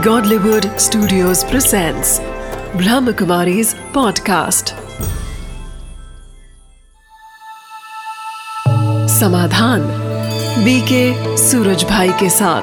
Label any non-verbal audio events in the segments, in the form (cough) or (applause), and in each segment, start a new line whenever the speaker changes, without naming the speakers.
Godlywood Studios presents Brahmakumari's podcast. समाधान BK Suraj भाई के साथ।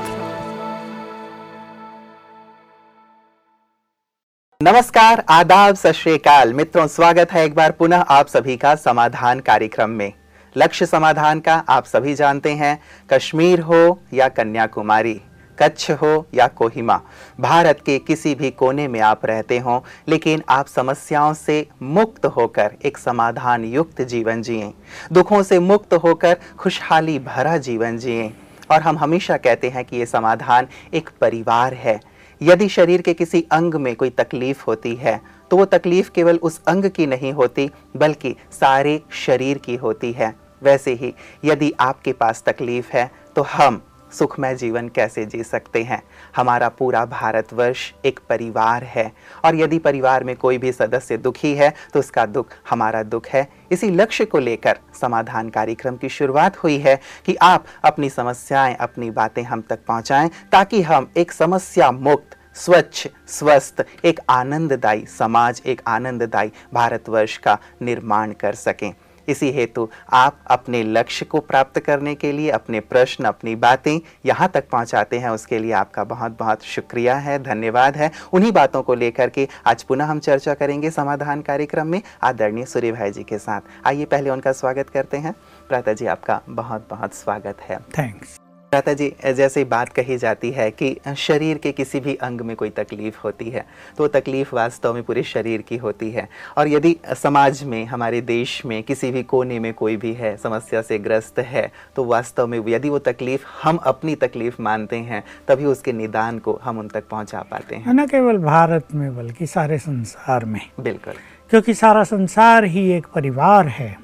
नमस्कार, आदाब, सत मित्रों, स्वागत है एक बार पुनः आप सभी का समाधान कार्यक्रम में। लक्ष्य समाधान का आप सभी जानते हैं, कश्मीर हो या कन्याकुमारी। कच्छ हो या कोहिमा, भारत के किसी भी कोने में आप रहते हो, लेकिन आप समस्याओं से मुक्त होकर एक समाधान युक्त जीवन जिए, दुखों से मुक्त होकर खुशहाली भरा जीवन जिए। और हम हमेशा कहते हैं कि ये समाधान एक परिवार है। यदि शरीर के किसी अंग में कोई तकलीफ़ होती है तो वो तकलीफ़ केवल उस अंग की नहीं होती, बल्कि सारे शरीर की होती है। वैसे ही यदि आपके पास तकलीफ़ है तो हम सुखमय जीवन कैसे जी सकते हैं? हमारा पूरा भारतवर्ष एक परिवार है और यदि परिवार में कोई भी सदस्य दुखी है तो उसका दुख हमारा दुख है। इसी लक्ष्य को लेकर समाधान कार्यक्रम की शुरुआत हुई है कि आप अपनी समस्याएँ, अपनी बातें हम तक पहुंचाएँ ताकि हम एक समस्या मुक्त, स्वच्छ, स्वस्थ, एक आनंददायी समाज, एक आनंददायी भारतवर्ष का निर्माण कर सकें। इसी हेतु आप अपने लक्ष्य को प्राप्त करने के लिए, अपने प्रश्न, अपनी बातें यहाँ तक पहुँचाते हैं। उसके लिए आपका बहुत बहुत शुक्रिया है, धन्यवाद है। उन्हीं बातों को लेकर के आज पुनः हम चर्चा करेंगे समाधान कार्यक्रम में आदरणीय सूर्य भाई जी के साथ। आइए, पहले उनका स्वागत करते हैं। प्राता जी, आपका बहुत बहुत स्वागत है।
थैंक्स
प्राता जी जैसे बात कही जाती है कि शरीर के किसी भी अंग में कोई तकलीफ़ होती है तो तकलीफ़ वास्तव में पूरे शरीर की होती है। और यदि समाज में हमारे देश में किसी भी कोने में कोई भी है समस्या से ग्रस्त है तो वास्तव में यदि वो तकलीफ़ हम अपनी तकलीफ़ मानते हैं तभी उसके निदान को हम उन तक पहुँचा पाते हैं
न केवल भारत में बल्कि सारे संसार में।
बिल्कुल।
क्योंकि सारा संसार ही एक परिवार है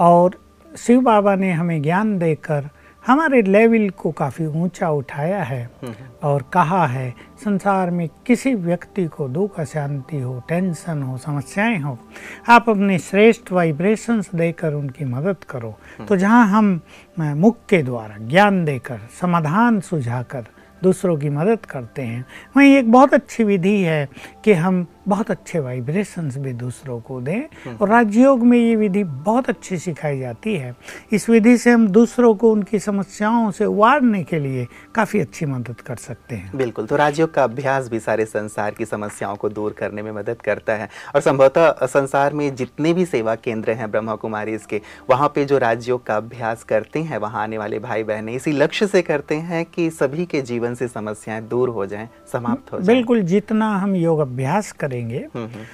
और शिव बाबा ने हमें ज्ञान देकर हमारे लेवल को काफ़ी ऊँचा उठाया है और कहा है संसार में किसी व्यक्ति को दुख अशांति हो टेंशन हो समस्याएँ हो आप अपने श्रेष्ठ वाइब्रेशंस देकर उनकी मदद करो। तो जहाँ हम मुख के द्वारा ज्ञान देकर समाधान सुझाकर दूसरों की मदद करते हैं वहीं एक बहुत अच्छी विधि है कि हम बहुत अच्छे वाइब्रेशंस भी दूसरों को दें और राजयोग में ये विधि बहुत अच्छी सिखाई जाती है। इस विधि से हम दूसरों को उनकी समस्याओं से उबारने के लिए काफ़ी अच्छी मदद कर सकते हैं।
बिल्कुल तो राजयोग का अभ्यास भी सारे संसार की समस्याओं को दूर करने में मदद करता है। और संभवतः संसार में जितने भी सेवा केंद्र हैं ब्रह्मा कुमारी इसके वहाँ पे जो राजयोग का अभ्यास करते हैं वहाँ आने वाले भाई बहनें इसी लक्ष्य से करते हैं कि सभी के जीवन से समस्याएँ दूर हो जाएँ समाप्त हो
जाए। बिल्कुल जितना हम योग अभ्यास करें करेंगे हम्म, हम्म।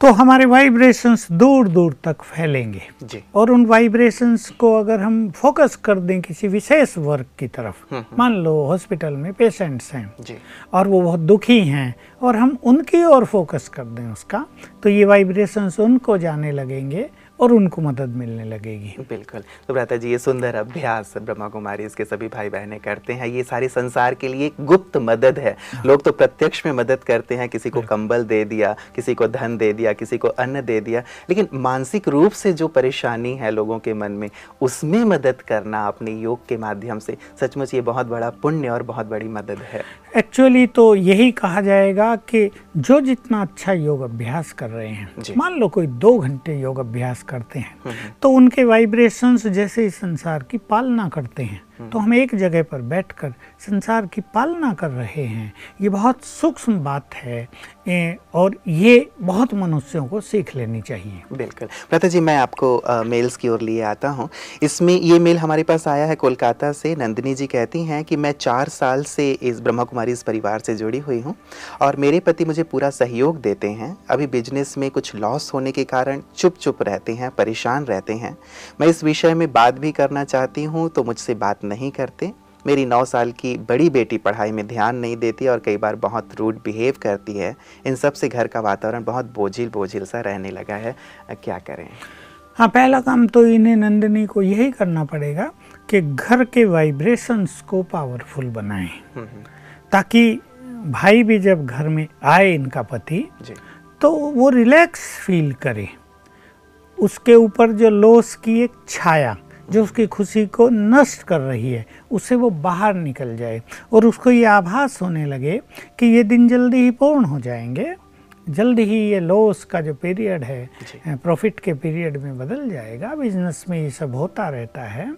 तो हमारे वाइब्रेशंस दूर दूर तक फैलेंगे जी। और उन वाइब्रेशंस को अगर हम फोकस कर दें किसी विशेष वर्ग की तरफ़ हम्म, मान लो हॉस्पिटल में पेशेंट्स हैं जी। और वो बहुत दुखी हैं और हम उनकी ओर फोकस कर दें उसका तो ये वाइब्रेशंस उनको जाने लगेंगे और उनको मदद मिलने लगेगी।
बिल्कुल। तो भ्राता जी ये सुंदर अभ्यास ब्रह्मा कुमारी इसके सभी भाई बहनें करते हैं। ये सारे संसार के लिए गुप्त मदद है। हाँ। लोग तो प्रत्यक्ष में मदद करते हैं। किसी को कंबल दे दिया किसी को धन दे दिया किसी को अन्न दे दिया। लेकिन मानसिक रूप से जो परेशानी है लोगों के मन में उसमें मदद करना अपने योग के माध्यम से सचमुच ये बहुत बड़ा पुण्य और बहुत बड़ी मदद है।
एक्चुअली तो यही कहा जाएगा कि जो जितना अच्छा योग अभ्यास कर रहे हैं मान लो कोई दो घंटे योग अभ्यास करते हैं हम्म, हम्म। तो उनके वाइब्रेशंस जैसे इस संसार की पालना करते हैं तो हम एक जगह पर बैठकर संसार की पालना कर रहे हैं। ये बहुत सूक्ष्म बात है और ये बहुत मनुष्यों को सीख लेनी चाहिए।
बिल्कुल। प्रथा जी मैं आपको आ, मेल्स की ओर लिए आता हूँ। इसमें ये मेल हमारे पास आया है कोलकाता से। नंदिनी जी कहती हैं कि मैं चार साल से इस ब्रह्मा कुमारी इस परिवार से जुड़ी हुई हूँ और मेरे पति मुझे पूरा सहयोग देते हैं। अभी बिज़नेस में कुछ लॉस होने के कारण चुप चुप रहते हैं परेशान रहते हैं। मैं इस विषय में बात भी करना चाहती हूँ तो मुझसे बात नहीं करते। मेरी नौ साल की बड़ी बेटी पढ़ाई में ध्यान नहीं देती और कई बार बहुत रूड बिहेव करती है। इन सबसे घर का वातावरण बहुत बोझिल बोझिल सा रहने लगा है। क्या करें?
हाँ पहला काम तो इन्हें नंदिनी को यही करना पड़ेगा कि घर के वाइब्रेशंस को पावरफुल बनाएँ। हम्म, हम्म। ताकि भाई भी जब घर में आए इनका पति तो वो रिलैक्स फील करे। उसके ऊपर जो लोस की एक छाया जो उसकी खुशी को नष्ट कर रही है उससे वो बाहर निकल जाए और उसको ये आभास होने लगे कि ये दिन जल्दी ही पूर्ण हो जाएँगे। जल्द ही ये लॉस का जो पीरियड है प्रॉफिट के पीरियड में बदल जाएगा। बिज़नेस में ये सब होता रहता है।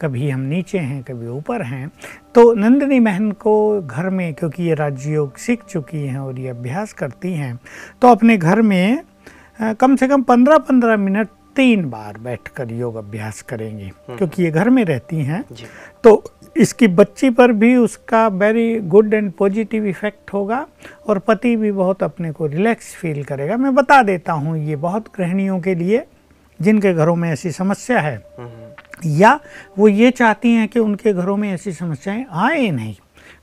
कभी हम नीचे हैं कभी ऊपर हैं। तो नंदिनी बहन को घर में क्योंकि ये राजयोग सीख चुकी हैं और ये अभ्यास करती हैं तो अपने घर में कम से कम पंद्रह पंद्रह मिनट तीन बार बैठकर योग अभ्यास करेंगे क्योंकि ये घर में रहती हैं। तो इसकी बच्ची पर भी उसका very good and positive effect होगा और पति भी बहुत अपने को रिलैक्स फील करेगा। मैं बता देता हूँ ये बहुत गृहिणियों के लिए जिनके घरों में ऐसी समस्या है या वो ये चाहती हैं कि उनके घरों में ऐसी समस्याएँ आए नहीं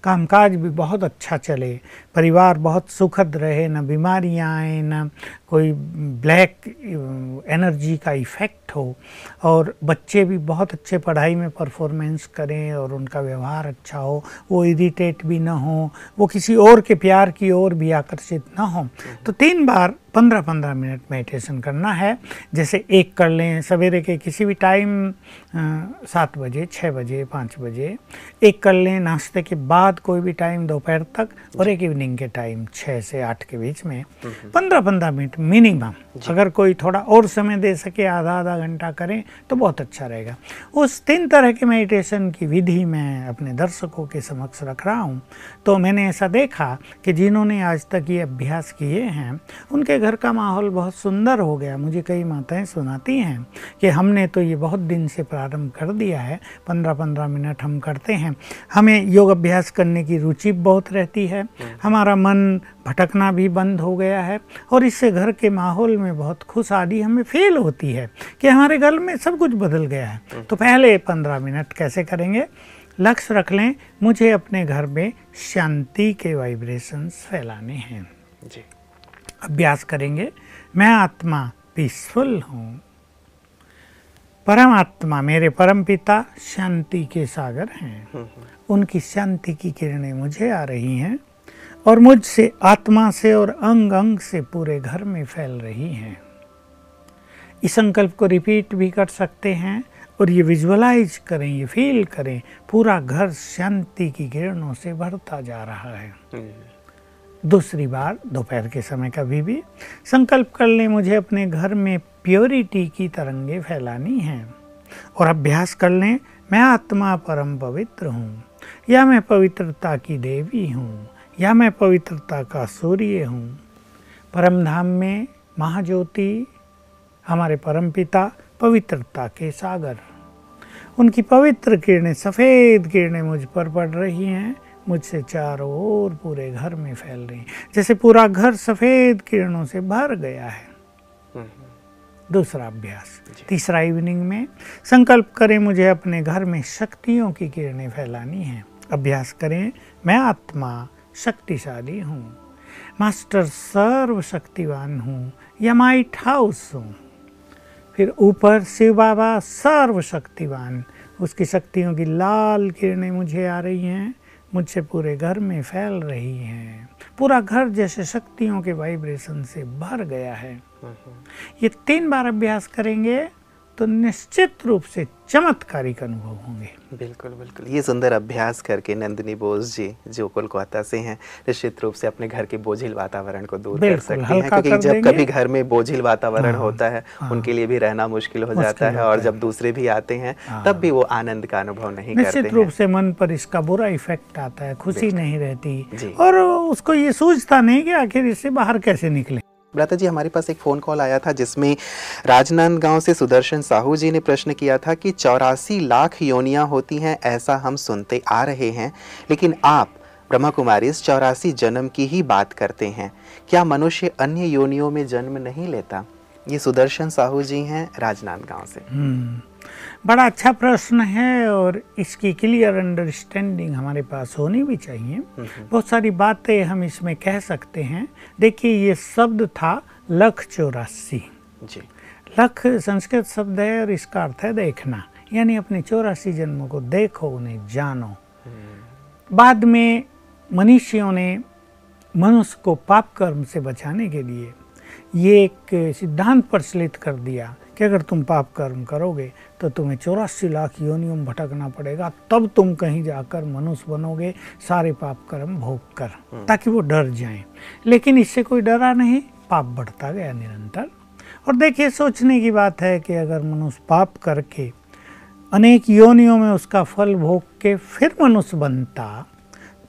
कामकाज भी बहुत अच्छा चले परिवार बहुत सुखद रहे, न बीमारियाँ आए, न कोई ब्लैक एनर्जी का इफ़ेक्ट हो। और बच्चे भी बहुत अच्छे पढ़ाई में परफॉर्मेंस करें और उनका व्यवहार अच्छा हो, वो इरिटेट भी ना हो, वो किसी और के प्यार की ओर भी आकर्षित ना हो। तो तीन बार पंद्रह पंद्रह मिनट मेडिटेशन करना है, जैसे एक कर लें, सवेरे के किसी भी टाइम सात बजे छः बजे, पाँच बजे, एक कर लें, नाश्ते के बाद कोई भी टाइम दोपहर तक और एक इवनिंग के टाइम छः से आठ के बीच में पंद्रह पंद्रह मिनट मिनिमम अगर कोई थोड़ा और समय दे सके आधा आधा घंटा करें तो बहुत अच्छा रहेगा। उस तीन तरह के मेडिटेशन की विधि मैं अपने दर्शकों के समक्ष रख रहा हूँ। तो मैंने ऐसा देखा कि जिन्होंने आज तक ये अभ्यास किए हैं उनके घर का माहौल बहुत सुंदर हो गया। मुझे कई माताएँ सुनाती हैं कि हमने तो ये बहुत दिन से प्रारंभ कर दिया है पंद्रह पंद्रह मिनट हम करते हैं। हमें योग अभ्यास करने की रुचि बहुत रहती है। हमारा मन भटकना भी बंद हो गया है और इससे घर के माहौल में बहुत खुशहाली हमें फील होती है कि हमारे घर में सब कुछ बदल गया है। तो पहले पंद्रह मिनट कैसे करेंगे? लक्ष्य रख लें मुझे अपने घर में शांति के वाइब्रेशंस फैलाने हैं। जी। अभ्यास करेंगे मैं आत्मा पीसफुल हूँ। परमात्मा मेरे परम पिता शांति के सागर हैं। उनकी शांति की किरणें मुझे आ रही हैं। और मुझसे आत्मा से और अंग अंग से पूरे घर में फैल रही हैं। इस संकल्प को रिपीट भी कर सकते हैं और ये विजुअलाइज करें ये फील करें पूरा घर शांति की किरणों से भरता जा रहा है। दूसरी बार दोपहर के समय कभी भी संकल्प कर लें मुझे अपने घर में प्योरिटी की तरंगे फैलानी हैं। और अभ्यास कर लें मैं आत्मा परम पवित्र हूँ या मैं पवित्रता की देवी हूँ। या मैं पवित्रता का सूर्य हूँ? परम धाम में महाज्योति हमारे परम पिता पवित्रता के सागर। उनकी पवित्र किरणें सफ़ेद किरणें मुझ पर पड़ रही हैं मुझसे चारों ओर पूरे घर में फैल रही हैं। जैसे पूरा घर सफ़ेद किरणों से भर गया है। दूसरा अभ्यास। तीसरा इवनिंग में संकल्प करें मुझे अपने घर में शक्तियों की किरणें फैलानी हैं। अभ्यास करें मैं आत्मा शक्तिशाली हूँ। मास्टर सर्वशक्तिवान हूँ। या माइट हाउस हूँ। फिर ऊपर शिव बाबा सर्वशक्तिवान। उसकी शक्तियों की लाल किरणें मुझे आ रही हैं। मुझसे पूरे घर में फैल रही हैं। पूरा घर जैसे शक्तियों के वाइब्रेशन से भर गया है। ये तीन बार अभ्यास करेंगे तो निश्चित रूप से चमत्कारिक अनुभव होंगे।
बिल्कुल बिल्कुल। ये सुंदर अभ्यास करके नंदिनी बोस जी जो कोलकाता से हैं निश्चित रूप से अपने घर के बोझिल वातावरण को दूर कर सकते हैं क्योंकि जब कभी घर में बोझिल वातावरण हाँ, होता है हाँ, उनके लिए भी रहना मुश्किल हो जाता है और जब दूसरे भी आते हैं हाँ, तब भी वो आनंद का अनुभव नहीं करते
निश्चित रूप से मन पर इसका बुरा इफ़ेक्ट आता है खुशी नहीं रहती। और उसको ये सूझता नहीं कि आखिर इससे बाहर कैसे निकले।
ब्रता जी, हमारे पास एक फ़ोन कॉल आया था जिसमें राजनांदगांव से सुदर्शन साहू जी ने प्रश्न किया था कि चौरासी लाख योनियाँ होती हैं, ऐसा हम सुनते आ रहे हैं। लेकिन आप, ब्रह्मा कुमारी, इस चौरासी जन्म की ही बात करते हैं। क्या मनुष्य अन्य योनियों में जन्म नहीं लेता? ये सुदर्शन साहू जी हैं राजनांदगांव से।
हम्म। बड़ा अच्छा प्रश्न है और इसकी क्लियर अंडरस्टैंडिंग हमारे पास होनी भी चाहिए। बहुत सारी बातें हम इसमें कह सकते हैं। देखिए ये शब्द था लख चौरासी। जी। लख संस्कृत शब्द है और इसका अर्थ है देखना। यानी अपने चौरासी जन्मों को देखो उन्हें जानो। हम्म। बाद में मनुष्यों ने मनुष्य को पाप कर्म से बचाने के लिए ये एक सिद्धांत प्रचलित कर दिया कि अगर तुम पाप कर्म करोगे तो तुम्हें चौरासी लाख योनियों में भटकना पड़ेगा। तब तुम कहीं जाकर मनुष्य बनोगे सारे पाप कर्म भोग कर ताकि वो डर जाए। लेकिन इससे कोई डरा नहीं पाप बढ़ता गया निरंतर। और देखिए सोचने की बात है कि अगर मनुष्य पाप करके अनेक योनियों में उसका फल भोग के फिर मनुष्य बनता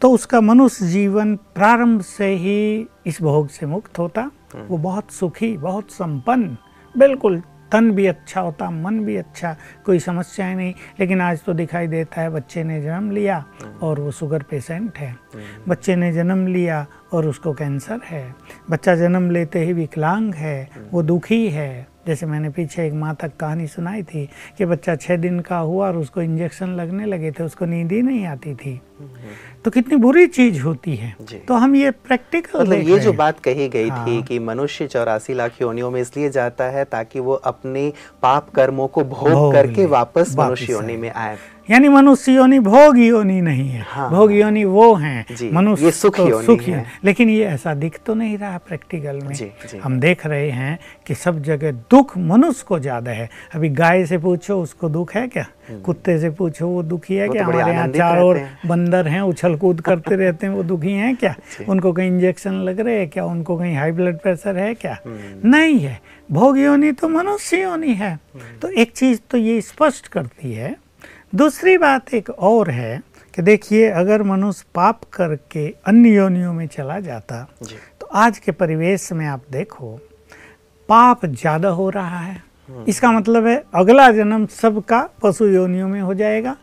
तो उसका मनुष्य जीवन प्रारंभ से ही इस भोग से मुक्त होता। वो बहुत सुखी बहुत संपन्न। बिल्कुल तन भी अच्छा होता मन भी अच्छा कोई समस्याएँ नहीं। लेकिन आज तो दिखाई देता है बच्चे ने जन्म लिया और वो शुगर पेशेंट है। बच्चे ने जन्म लिया और उसको कैंसर है। बच्चा जन्म लेते ही विकलांग है वो दुखी है। जैसे मैंने पीछे एक माँ तक कहानी सुनाई थी कि बच्चा छः दिन का हुआ और उसको इंजेक्शन लगने लगे थे उसको नींद ही नहीं आती थी। तो कितनी बुरी चीज़ होती है। तो हम ये प्रैक्टिकल
मतलब ये जो बात कही गई हाँ। थी कि मनुष्य चौरासी लाख योनियों में इसलिए जाता है ताकि वो अपने पाप कर्मों को भोग करके वापस मनुष्य योनि में आए।
यानी मनुष्य योनि भोग योनि नहीं है। हाँ, भोग योनि वो हैं। मनुष्य सुख तो सुख है।, लेकिन ये ऐसा दिख तो नहीं रहा प्रैक्टिकल में। जी, जी। हम देख रहे हैं कि सब जगह दुख मनुष्य को ज़्यादा है। अभी गाय से पूछो उसको दुख है क्या। कुत्ते से पूछो वो दुखी है क्या? तो हमारे यहाँ चार और बंदर हैं उछल कूद करते (laughs) रहते हैं वो दुखी हैं क्या? उनको कहीं इंजेक्शन लग रहे हैं क्या? उनको कहीं हाई ब्लड प्रेशर है क्या? हम्म। नहीं है। भोग योनि तो मनुष्य योनि है। हम्म। तो एक चीज़ तो ये स्पष्ट करती है। दूसरी बात एक और है कि देखिए अगर मनुष्य पाप करके अन्य योनियों में चला जाता तो आज के परिवेश में आप देखो पाप ज़्यादा हो रहा है। हम्म। इसका मतलब है अगला जन्म सबका पशु योनियों में हो जाएगा।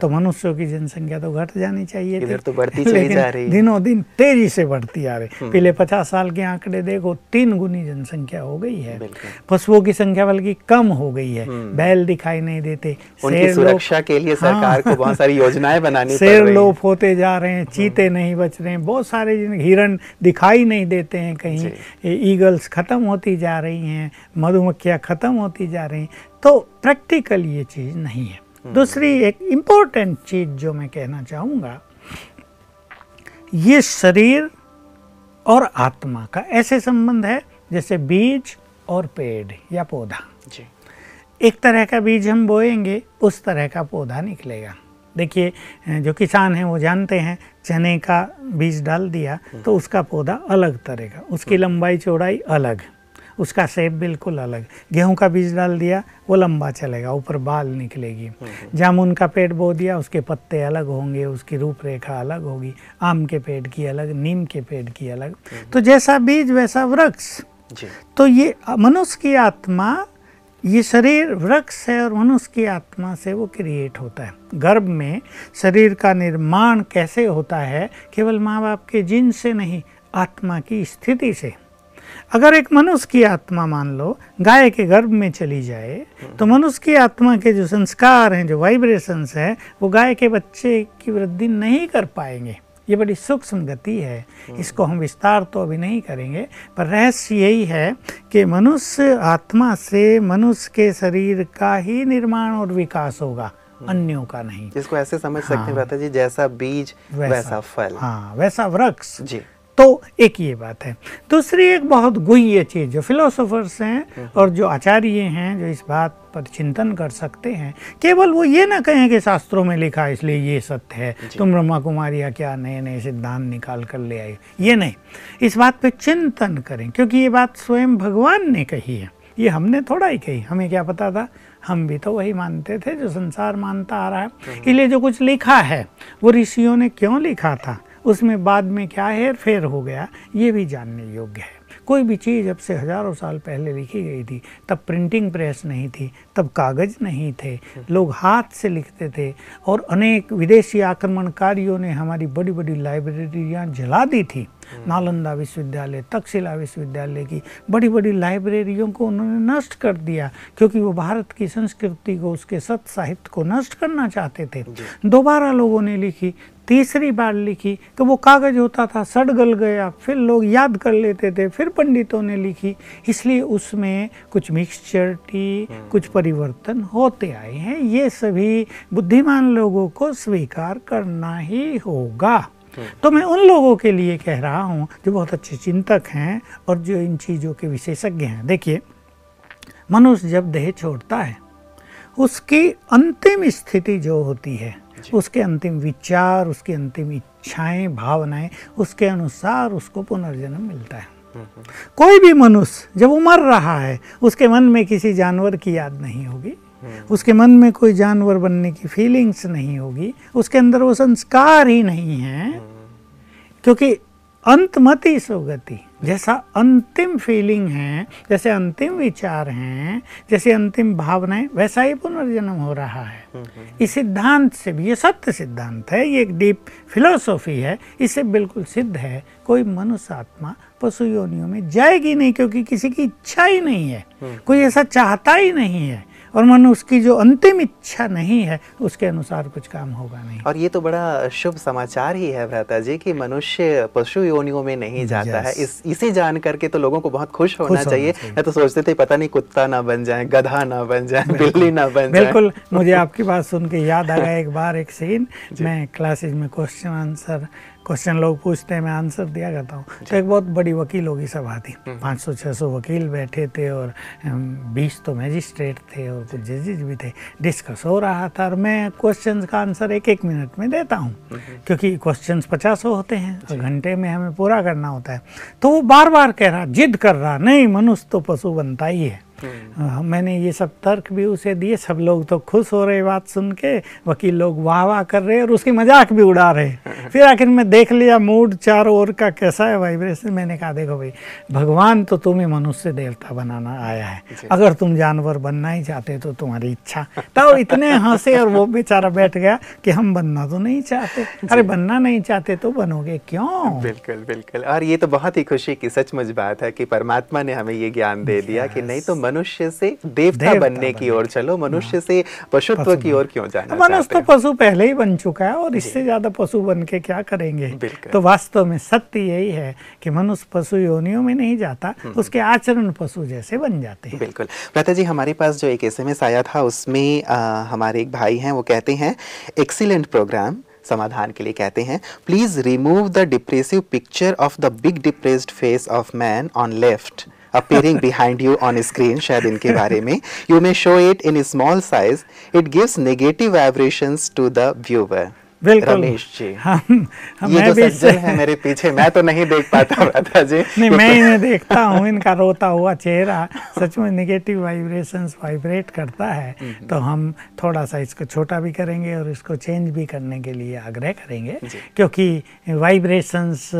तो मनुष्यों की जनसंख्या तो घट जानी चाहिए
इधर तो बढ़ती चली जा रही
दिनों दिन तेज़ी से बढ़ती आ रही। हम्म। पिछले पचास साल के आंकड़े देखो तीन गुनी जनसंख्या हो गई है। पशुओं की संख्या बल्कि कम हो गई है। हम्म। बैल दिखाई नहीं देते।
शेर सुरक्षा के लिए सरकार को बहुत सारी योजनाएँ बनानी
शेर लोप होते जा रहे हैं चीते नहीं बच रहे हैं। बहुत सारे हिरण दिखाई नहीं देते हैं कहीं। ईगल्स खत्म होती जा रही हैं मधुमक्खियाँ खत्म होती जा रही तो प्रैक्टिकल ये चीज़ नहीं है हम्म। दूसरी एक इम्पोर्टेंट चीज़ जो मैं कहना चाहूँगा ये शरीर और आत्मा का ऐसे संबंध है जैसे बीज और पेड़ या पौधा जी एक तरह का बीज हम बोएँगे उस तरह का पौधा निकलेगा देखिए जो किसान हैं वो जानते हैं चने का बीज डाल दिया हम्म। तो उसका पौधा अलग तरह का उसकी हम्म। लंबाई चौड़ाई अलग उसका शेप बिल्कुल अलग गेहूँ का बीज डाल दिया वो लंबा चलेगा ऊपर बाल निकलेगी। हम्म। जामुन का पेड़ बो दिया उसके पत्ते अलग होंगे उसकी रूपरेखा अलग होगी आम के पेड़ की अलग नीम के पेड़ की अलग। हम्म, तो जैसा बीज वैसा वृक्ष। तो ये मनुष्य की आत्मा ये शरीर वृक्ष है और मनुष्य की आत्मा से वो क्रिएट होता है। गर्भ में शरीर का निर्माण कैसे होता है केवल माँ बाप के जिन से नहीं आत्मा की स्थिति से। अगर एक मनुष्य की आत्मा मान लो गाय के गर्भ में चली जाए तो मनुष्य की आत्मा के जो संस्कार हैं जो वाइब्रेशंस है वो गाय के बच्चे की वृद्धि नहीं कर पाएँगे। ये बड़ी सूक्ष्म गति है। इसको हम विस्तार तो अभी नहीं करेंगे पर रहस्य यही है कि मनुष्य आत्मा से मनुष्य के शरीर का ही निर्माण और विकास होगा अन्यों का नहीं।
जिसको ऐसे समझ सकते हैं हाँ, जी जैसा बीज वैसा, वैसा फल।
हाँ वैसा वृक्ष। जी। तो एक ये बात है। दूसरी एक बहुत गुह्य चीज़ जो फिलोसोफर्स हैं और जो आचार्य हैं जो इस बात पर चिंतन कर सकते हैं केवल वो ये ना कहें कि शास्त्रों में लिखा इसलिए ये सत्य है तुम ब्रह्मा कुमारी या क्या नए नए सिद्धांत निकाल कर ले आए? ये नहीं। इस बात पे चिंतन करें क्योंकि ये बात स्वयं भगवान ने कही है। ये हमने थोड़ा ही कही। हमें क्या पता था? हम भी तो वही मानते थे जो संसार मानता आ रहा है। इसलिए जो कुछ लिखा है वो ऋषियों ने क्यों लिखा था? उसमें बाद में क्या हेर फेर हो गया। ये भी जानने योग्य है। कोई भी चीज़ अब से हज़ारों साल पहले लिखी गई थी तब प्रिंटिंग प्रेस नहीं थी तब कागज़ नहीं थे। लोग हाथ से लिखते थे और अनेक विदेशी आक्रमणकारियों ने हमारी बड़ी बड़ी लाइब्रेरियाँ जला दी थी। नालंदा विश्वविद्यालय तक्षशिला विश्वविद्यालय की बड़ी बड़ी लाइब्रेरियों को उन्होंने नष्ट कर दिया क्योंकि वो भारत की संस्कृति को उसके सत साहित्य को नष्ट करना चाहते थे। दोबारा लोगों ने लिखी तीसरी बार लिखी तो वो कागज़ होता था सड़ गल गया फिर लोग याद कर लेते थे फिर पंडितों ने लिखी। इसलिए उसमें कुछ मिक्सचरिटी हम्म। कुछ परिवर्तन होते आए हैं। ये सभी बुद्धिमान लोगों को स्वीकार करना ही होगा। तो मैं उन लोगों के लिए कह रहा हूँ जो बहुत अच्छे चिंतक हैं और जो इन चीज़ों के विशेषज्ञ हैं। देखिए मनुष्य जब देह छोड़ता है उसकी अंतिम स्थिति जो होती है उसके अंतिम विचार उसकी अंतिम इच्छाएँ भावनाएँ उसके अनुसार उसको पुनर्जन्म मिलता है। कोई भी मनुष्य जब वो मर रहा है उसके मन में किसी जानवर की याद नहीं होगी। उसके मन में कोई जानवर बनने की फीलिंग्स नहीं होगी। उसके अंदर वो संस्कार ही नहीं है। क्योंकि अंतमति सुगति जैसा अंतिम फीलिंग है जैसे अंतिम विचार हैं जैसे अंतिम भावनाएँ वैसा ही पुनर्जन्म हो रहा है। इस सिद्धांत से भी ये सत्य सिद्धांत है ये एक डीप फिलोसॉफी है इससे बिल्कुल सिद्ध है कोई मनुष्य आत्मा पशु योनियों में जाएगी नहीं क्योंकि किसी की इच्छा ही नहीं है। कोई ऐसा चाहता ही नहीं है। और मन उसकी जो अंतिम इच्छा नहीं है उसके अनुसार कुछ काम होगा नहीं।
और ये तो बड़ा शुभ समाचार ही है भ्राता जी कि मनुष्य पशु योनियों में नहीं जाता है। इस इसे जान करके तो लोगों को बहुत खुश होना खुश चाहिए। मैं तो सोचते थे पता नहीं कुत्ता ना बन जाए गधा ना बन जाए बिल्ली ना बन
जाए। बिल्कुल मुझे आपकी बात सुन के याद आ गया एक बार एक सीन (laughs) मैं क्लासेज में क्वेश्चन आंसर क्वेश्चन लोग पूछते हैं मैं आंसर दिया करता हूँ तो एक बहुत बड़ी वकीलों की सभा थी हम्म। पाँच सौ छः सौ वकील बैठे थे और बीस तो मैजिस्ट्रेट थे और कुछ जजेज भी थे डिस्कस हो रहा था और मैं क्वेश्चन का आंसर एक एक मिनट में देता हूँ हम्म। क्योंकि क्वेश्चन पचासों होते हैं तो घंटे में हमें पूरा करना होता है तो वो बार बार कह रहा जिद कर रहा नहीं मनुष्य तो पशु बनता ही है। मैंने ये सब तर्क भी उसे दिए सब लोग तो खुश हो रहे बात सुन के वकील लोग वाह वाह कर रहे और उसकी मज़ाक भी उड़ा रहे। (laughs) फिर आखिर में देख लिया मूड चारों ओर का कैसा है वाइब्रेशन मैंने कहा देखो भाई भगवान तो तुम्हें मनुष्य देवता बनाना आया है। अगर तुम जानवर बनना ही चाहते तो तुम्हारी इच्छा। तो इतने हंसे और वो बेचारा बैठ गया कि हम बनना तो नहीं चाहते। अरे बनना नहीं चाहते तो बनोगे क्यों?
बिल्कुल बिल्कुल। और ये तो बहुत ही खुशी की सचमुच बात है कि परमात्मा ने हमें ये ज्ञान दे दिया कि नहीं तो मनुष्य से देवता, देवता बनने की ओर चलो मनुष्य हाँ। से पशुत्व की ओर क्यों जाना
मनुष्य तो पशु पहले ही बन चुका है और इससे ज़्यादा पशु बन के क्या करेंगे? तो वास्तव में सत्य यही है कि मनुष्य पशु योनियों में नहीं जाता हम्म। उसके आचरण पशु जैसे बन जाते हैं।
बिल्कुल। प्रता जी हमारे पास जो एक एस आया था उसमें हमारे एक भाई हैं वो कहते हैं एक्सीलेंट प्रोग्राम समाधान के लिए कहते हैं please remove the depressive picture of the big depressed face of man on left appearing behind you on screen शायद इनके बारे में you may show it in a small size it gives negative vibrations to the viewer
बिल्कुल।
रमेश जी। हम, हम ये जो सज्जन है मेरे पीछे मैं तो नहीं देख पाता (laughs) राधा जी।
नहीं मैं इन्हें देखता हूँ इनका रोता हुआ चेहरा सच में निगेटिव वाइब्रेशंस वाइब्रेट करता है। हम्म। तो हम थोड़ा सा इसको छोटा भी करेंगे और इसको चेंज भी करने के लिए आग्रह करेंगे क्योंकि वाइब्रेशंस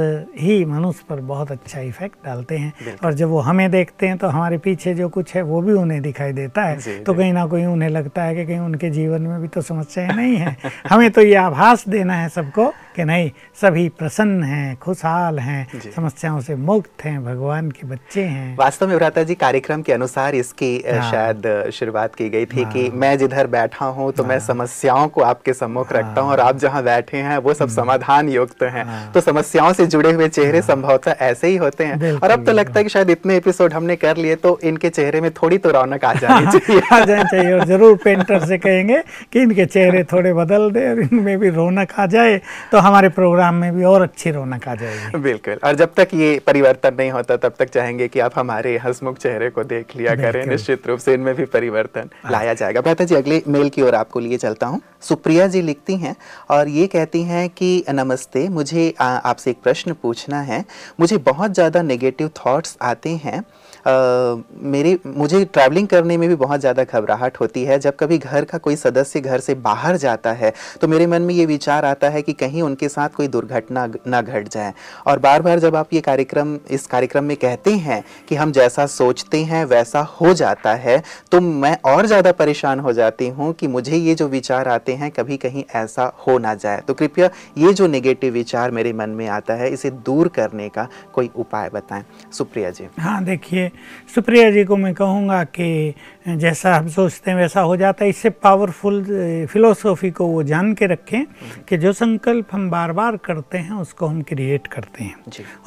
ही मनुष्य पर बहुत अच्छा इफ़ेक्ट डालते हैं। और जब वो हमें देखते हैं तो हमारे पीछे जो कुछ है वो भी उन्हें दिखाई देता है। तो कहीं ना कहीं उन्हें लगता है कि कहीं उनके जीवन में भी तो समस्याएँ नहीं है। हमें तो ये आभार आभास देना है सबको। कि नहीं सभी प्रसन्न हैं खुशहाल हैं समस्याओं से मुक्त हैं भगवान के बच्चे हैं
वास्तव में भ्राता जी कार्यक्रम के अनुसार इसकी हाँ। शायद शुरुआत की गई थी हाँ। कि मैं जिधर बैठा हूँ तो हाँ। मैं समस्याओं को आपके सम्मुख रखता हूँ और आप जहाँ बैठे हैं वो सब हम्म। समाधान युक्त हैं हाँ। तो समस्याओं से जुड़े हुए चेहरे हाँ। संभवतः ऐसे ही होते हैं और अब तो लगता है कि शायद इतने एपिसोड हमने कर लिए तो इनके चेहरे में थोड़ी तो रौनक आ जानी चाहिए
आ जानी चाहिए और ज़रूर पेंटर से कहेंगे कि इनके चेहरे थोड़े बदल दे और इनमें भी रौनक आ जाए तो हमारे प्रोग्राम में भी और अच्छी रौनक आ जाएगी।
बिल्कुल। और जब तक ये परिवर्तन नहीं होता तब तक चाहेंगे कि आप हमारे हसमुख चेहरे को देख लिया करें। निश्चित रूप से इनमें भी परिवर्तन हाँ। लाया जाएगा। बेहतर जी अगले मेल की ओर आपको लिए चलता हूँ। सुप्रिया जी लिखती हैं और ये कहती हैं कि नमस्ते मुझे आपसे एक प्रश्न पूछना है। मुझे बहुत ज़्यादा नेगेटिव थॉट्स आते हैं। Uh, मेरे मुझे ट्रैवलिंग करने में भी बहुत ज़्यादा घबराहट होती है। जब कभी घर का कोई सदस्य घर से बाहर जाता है तो मेरे मन में ये विचार आता है कि कहीं उनके साथ कोई दुर्घटना ना घट जाए। और बार बार जब आप ये कार्यक्रम इस कार्यक्रम में कहते हैं कि हम जैसा सोचते हैं वैसा हो जाता है तो मैं और ज़्यादा परेशान हो जाती हूँ कि मुझे ये जो विचार आते हैं कभी कहीं ऐसा हो ना जाए। तो कृपया ये जो नेगेटिव विचार मेरे मन में आता है इसे दूर करने का कोई उपाय बताएँ। सुप्रिया जी।
हाँ देखिए सुप्रिया जी को मैं कहूँगा कि जैसा हम सोचते हैं वैसा हो जाता है। इससे पावरफुल फिलोसॉफी को वो जान के रखें कि जो संकल्प हम बार बार करते हैं उसको हम क्रिएट करते हैं।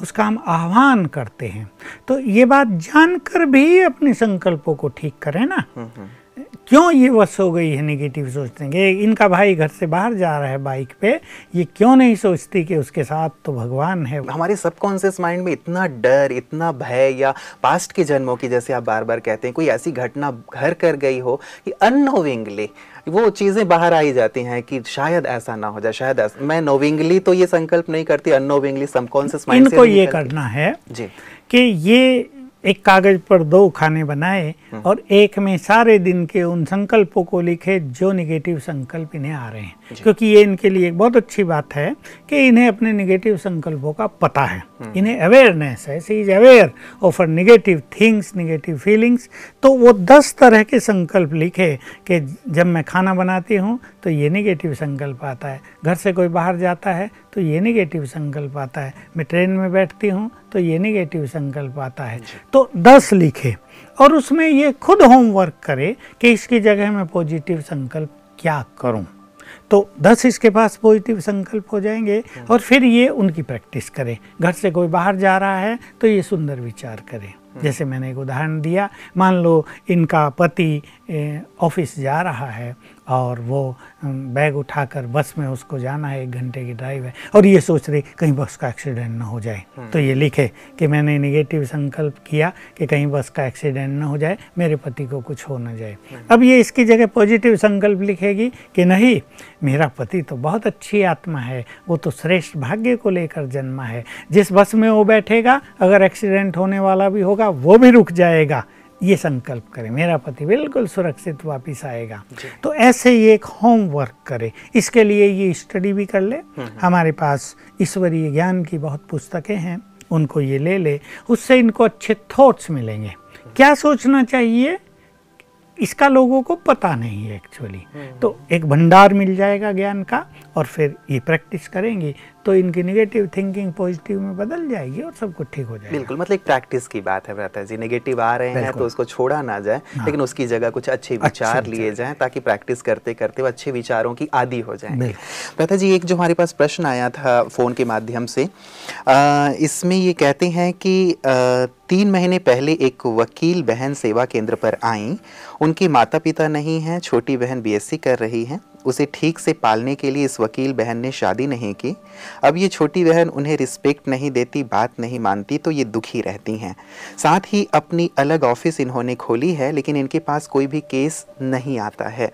उसका हम आह्वान करते हैं। तो ये बात जानकर भी अपने संकल्पों को ठीक करें ना। हम्म, हम्म। क्यों ये वश हो गई है निगेटिव सोचने के? इनका भाई घर से बाहर जा रहा है बाइक पे ये क्यों नहीं सोचती कि उसके साथ तो भगवान है
हमारे सबकॉन्शियस माइंड में इतना डर इतना भय या पास्ट के जन्मों की जैसे आप बार बार कहते हैं कोई ऐसी घटना घर कर गई हो कि अनोविंगली वो चीज़ें बाहर आई जाती हैं कि शायद ऐसा ना हो जाए शायद ऐसा मैं नोविंगली तो ये संकल्प नहीं करती अनोविंगली सबकॉन्सियस माइंड
इनको ये करना है
जी।
कि ये एक कागज़ पर दो खाने बनाए और एक में सारे दिन के उन संकल्पों को लिखे जो निगेटिव संकल्प इन्हें आ रहे हैं। क्योंकि ये इनके लिए एक बहुत अच्छी बात है कि इन्हें अपने निगेटिव संकल्पों का पता है। इन्हें अवेयरनेस है। She is aware of negative things negative feelings तो वो दस तरह के संकल्प लिखे कि जब मैं खाना बनाती हूँ तो ये निगेटिव संकल्प आता है। घर से कोई बाहर जाता है तो ये निगेटिव संकल्प आता है। मैं ट्रेन में बैठती हूँ तो ये निगेटिव संकल्प आता है। तो दस लिखे और उसमें ये खुद होमवर्क करे कि इसकी जगह मैं पॉजिटिव संकल्प क्या करूँ। तो दस इसके पास पॉजिटिव संकल्प हो जाएँगे और फिर ये उनकी प्रैक्टिस करें। घर से कोई बाहर जा रहा है तो ये सुंदर विचार करें। जैसे मैंने एक उदाहरण दिया मान लो इनका पति ऑफ़िस जा रहा है और वो बैग उठाकर बस में उसको जाना है एक घंटे की ड्राइव है। और ये सोच रही कहीं बस का एक्सीडेंट ना हो जाए। हम्म। तो ये लिखे कि मैंने निगेटिव संकल्प किया कि कहीं बस का एक्सीडेंट ना हो जाए मेरे पति को कुछ हो ना जाए। हम्म। अब ये इसकी जगह पॉजिटिव संकल्प लिखेगी कि नहीं मेरा पति तो बहुत अच्छी आत्मा है वो तो श्रेष्ठ भाग्य को लेकर जन्मा है। जिस बस में वो बैठेगा अगर एक्सीडेंट होने वाला भी होगा वो भी रुक जाएगा। ये संकल्प करें। मेरा पति बिल्कुल सुरक्षित वापस आएगा। तो ऐसे ही एक होमवर्क करे। इसके लिए ये स्टडी भी कर ले। हम्म, हम्म। हमारे पास ईश्वरीय ज्ञान की बहुत पुस्तकें हैं। उनको ये ले ले। उससे इनको अच्छे थॉट्स मिलेंगे। क्या सोचना चाहिए? इसका लोगों को पता नहीं है एक्चुअली हम्म। तो एक भंडार मिल जाएगा ज्ञान का। और फिर ये प्रैक्टिस करेंगे तो इनकी निगेटिव थिंकिंग पॉजिटिव में बदल जाएगी और सब कुछ ठीक हो जाएगा।
बिल्कुल मतलब एक प्रैक्टिस की बात है भ्राता जी। नेगेटिव आ रहे हैं तो उसको छोड़ा ना जाए हाँ। लेकिन उसकी जगह कुछ अच्छे विचार लिए जाएँ ताकि प्रैक्टिस करते करते वो अच्छे विचारों की आदि हो जाए। भ्राता जी एक जो हमारे पास प्रश्न आया था फ़ोन के माध्यम से इसमें ये कहते हैं कि तीन महीने पहले एक वकील बहन सेवा केंद्र पर आई। उनके माता पिता नहीं हैं छोटी बहन बीएससी कर रही हैं। उसे ठीक से पालने के लिए इस वकील बहन ने शादी नहीं की। अब ये छोटी बहन उन्हें रिस्पेक्ट नहीं देती, बात नहीं मानती तो ये दुखी रहती हैं। साथ ही अपनी अलग ऑफ़िस इन्होंने खोली है, लेकिन इनके पास कोई भी केस नहीं आता है,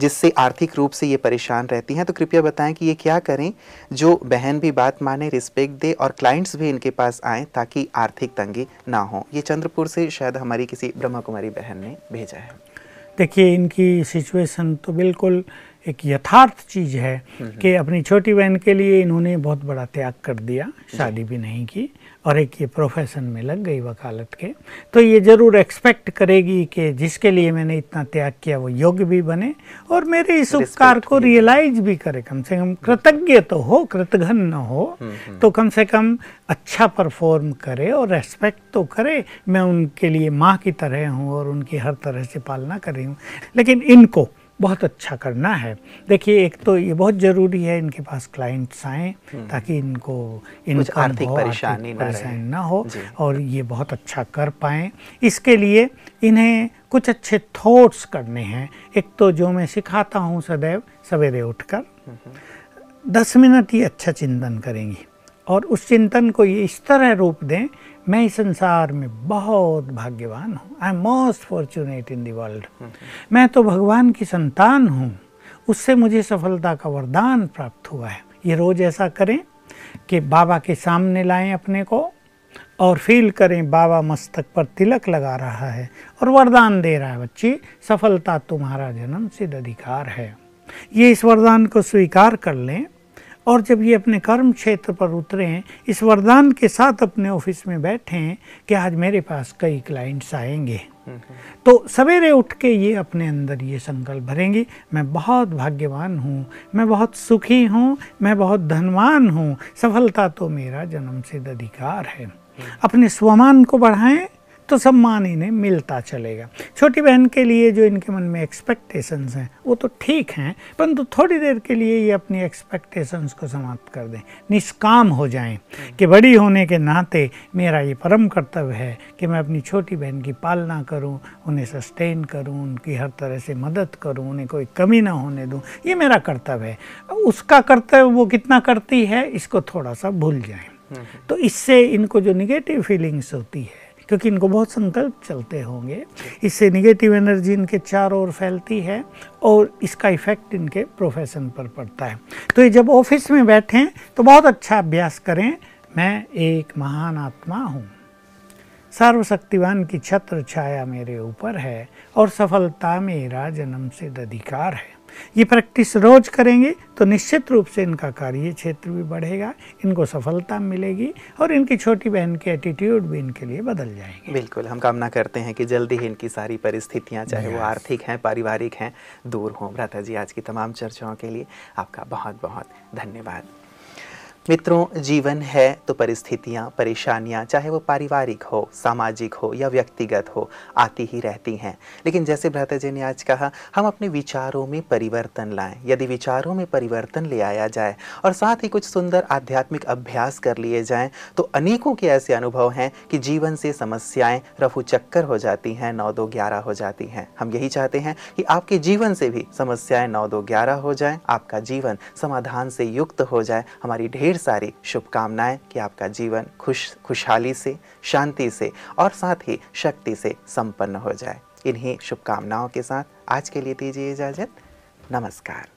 जिससे आर्थिक रूप से ये परेशान रहती हैं। तो कृपया बताएँ कि ये क्या करें, जो बहन भी बात माने, रिस्पेक्ट दे और क्लाइंट्स भी इनके पास आए, ताकि आर्थिक तंगी ना हो। ये चंद्रपुर से शायद हमारी किसी ब्रह्मा कुमारी बहन ने भेजा है।
देखिए, इनकी सिचुएशन तो बिल्कुल एक यथार्थ चीज़ है कि अपनी छोटी बहन के लिए इन्होंने बहुत बड़ा त्याग कर दिया शादी भी नहीं की और एक ये प्रोफेशन में लग गई वकालत के। तो ये ज़रूर एक्सपेक्ट करेगी कि जिसके लिए मैंने इतना त्याग किया वो योग्य भी बने और मेरे इस उपकार को रियलाइज़ भी करे। कम से कम कृतज्ञ तो हो कृतघन न हो हम्म, हम्म। तो कम से कम अच्छा परफॉर्म करे और रेस्पेक्ट तो करे। मैं उनके लिए माँ की तरह हूँ और उनकी हर तरह से पालना कर रही हूँ। लेकिन इनको बहुत अच्छा करना है। देखिए एक तो ये बहुत ज़रूरी है इनके पास क्लाइंट्स आए हम्म। ताकि इनको
इनकम आर्थिक परेशानी
परेशानी ना हो और ये बहुत अच्छा कर पाएँ। इसके लिए इन्हें कुछ अच्छे थॉट्स करने हैं। एक तो जो मैं सिखाता हूँ सदैव सवेरे उठकर हम्म। दस मिनट ही अच्छा चिंतन करेंगी और उस चिंतन को ये इस तरह रूप दें मैं इस संसार में बहुत भाग्यवान हूँ। I am most fortunate in world मैं तो भगवान की संतान हूँ। उससे मुझे सफलता का वरदान प्राप्त हुआ है। ये रोज़ ऐसा करें कि बाबा के सामने लाएँ अपने को और फील करें, बाबा मस्तक पर तिलक लगा रहा है और वरदान दे रहा है, बच्ची, सफलता तुम्हारा जन्म सिद्ध अधिकार है। ये इस वरदान को स्वीकार कर लें और जब ये अपने कर्म क्षेत्र पर उतरे हैं, इस वरदान के साथ अपने ऑफ़िस में बैठे हैं कि आज मेरे पास कई क्लाइंट्स आएँगे। तो सवेरे उठ के ये अपने अंदर ये संकल्प भरेंगे, मैं बहुत भाग्यवान हूँ, मैं बहुत सुखी हूँ, मैं बहुत धनवान हूँ, सफलता तो मेरा जन्म सिद्ध अधिकार है। अपने स्वमान को बढ़ाएँ तो सम्मान इन्हें मिलता चलेगा। छोटी बहन के लिए जो इनके मन में एक्सपेक्टेशंस हैं वो तो ठीक हैं परंतु थोड़ी देर के लिए ये अपनी एक्सपेक्टेशंस को समाप्त कर दें। निष्काम हो जाएँ कि बड़ी होने के नाते मेरा ये परम कर्तव्य है कि मैं अपनी छोटी बहन की पालना करूँ उन्हें सस्टेन करूँ उनकी हर तरह से मदद करूँ उन्हें कोई कमी ना होने दूँ। ये मेरा कर्तव्य है। उसका कर्तव्य वो कितना करती है इसको थोड़ा सा भूल जाएँ। तो इससे इनको जो निगेटिव फीलिंग्स होती है क्योंकि इनको बहुत संकल्प चलते होंगे। इससे निगेटिव एनर्जी इनके चारों ओर फैलती है और इसका इफ़ेक्ट इनके प्रोफेशन पर पड़ता है। तो ये जब ऑफ़िस में बैठें तो बहुत अच्छा अभ्यास करें, मैं एक महान आत्मा हूँ। सर्वशक्तिवान की छत्र छाया मेरे ऊपर है और सफलता मेरा जन्म सिद्ध अधिकार है। ये प्रैक्टिस रोज करेंगे तो निश्चित रूप से इनका कार्य क्षेत्र भी बढ़ेगा इनको सफलता मिलेगी और इनकी छोटी बहन के एटीट्यूड भी इनके लिए बदल जाएँगे।
बिल्कुल हम कामना करते हैं कि जल्दी ही इनकी सारी परिस्थितियाँ चाहे वो आर्थिक हैं पारिवारिक हैं दूर हों। भ्राता जी आज की तमाम चर्चाओं के लिए आपका बहुत बहुत धन्यवाद। मित्रों, जीवन है तो परिस्थितियाँ, परेशानियाँ, चाहे वो पारिवारिक हो, सामाजिक हो या व्यक्तिगत हो, आती ही रहती हैं। लेकिन जैसे भ्राता जी ने आज कहा, हम अपने विचारों में परिवर्तन लाएँ। यदि विचारों में परिवर्तन ले आया जाए और साथ ही कुछ सुंदर आध्यात्मिक अभ्यास कर लिए जाएँ तो अनेकों के ऐसे अनुभव हैं कि जीवन से समस्याएँ रफू चक्कर हो जाती हैं, नौ दो ग्यारह हो जाती हैं। हम यही चाहते हैं कि आपके जीवन से भी समस्याएँ नौ दो ग्यारह हो जाएँ, आपका जीवन समाधान से युक्त हो जाए, हमारी ढेर ढेर सारी शुभकामनाएँ कि आपका जीवन खुश, खुशहाली से, शांति से और साथ ही शक्ति से संपन्न हो जाए। इन्हीं शुभकामनाओं के साथ आज के लिए दीजिए इजाज़त। नमस्कार।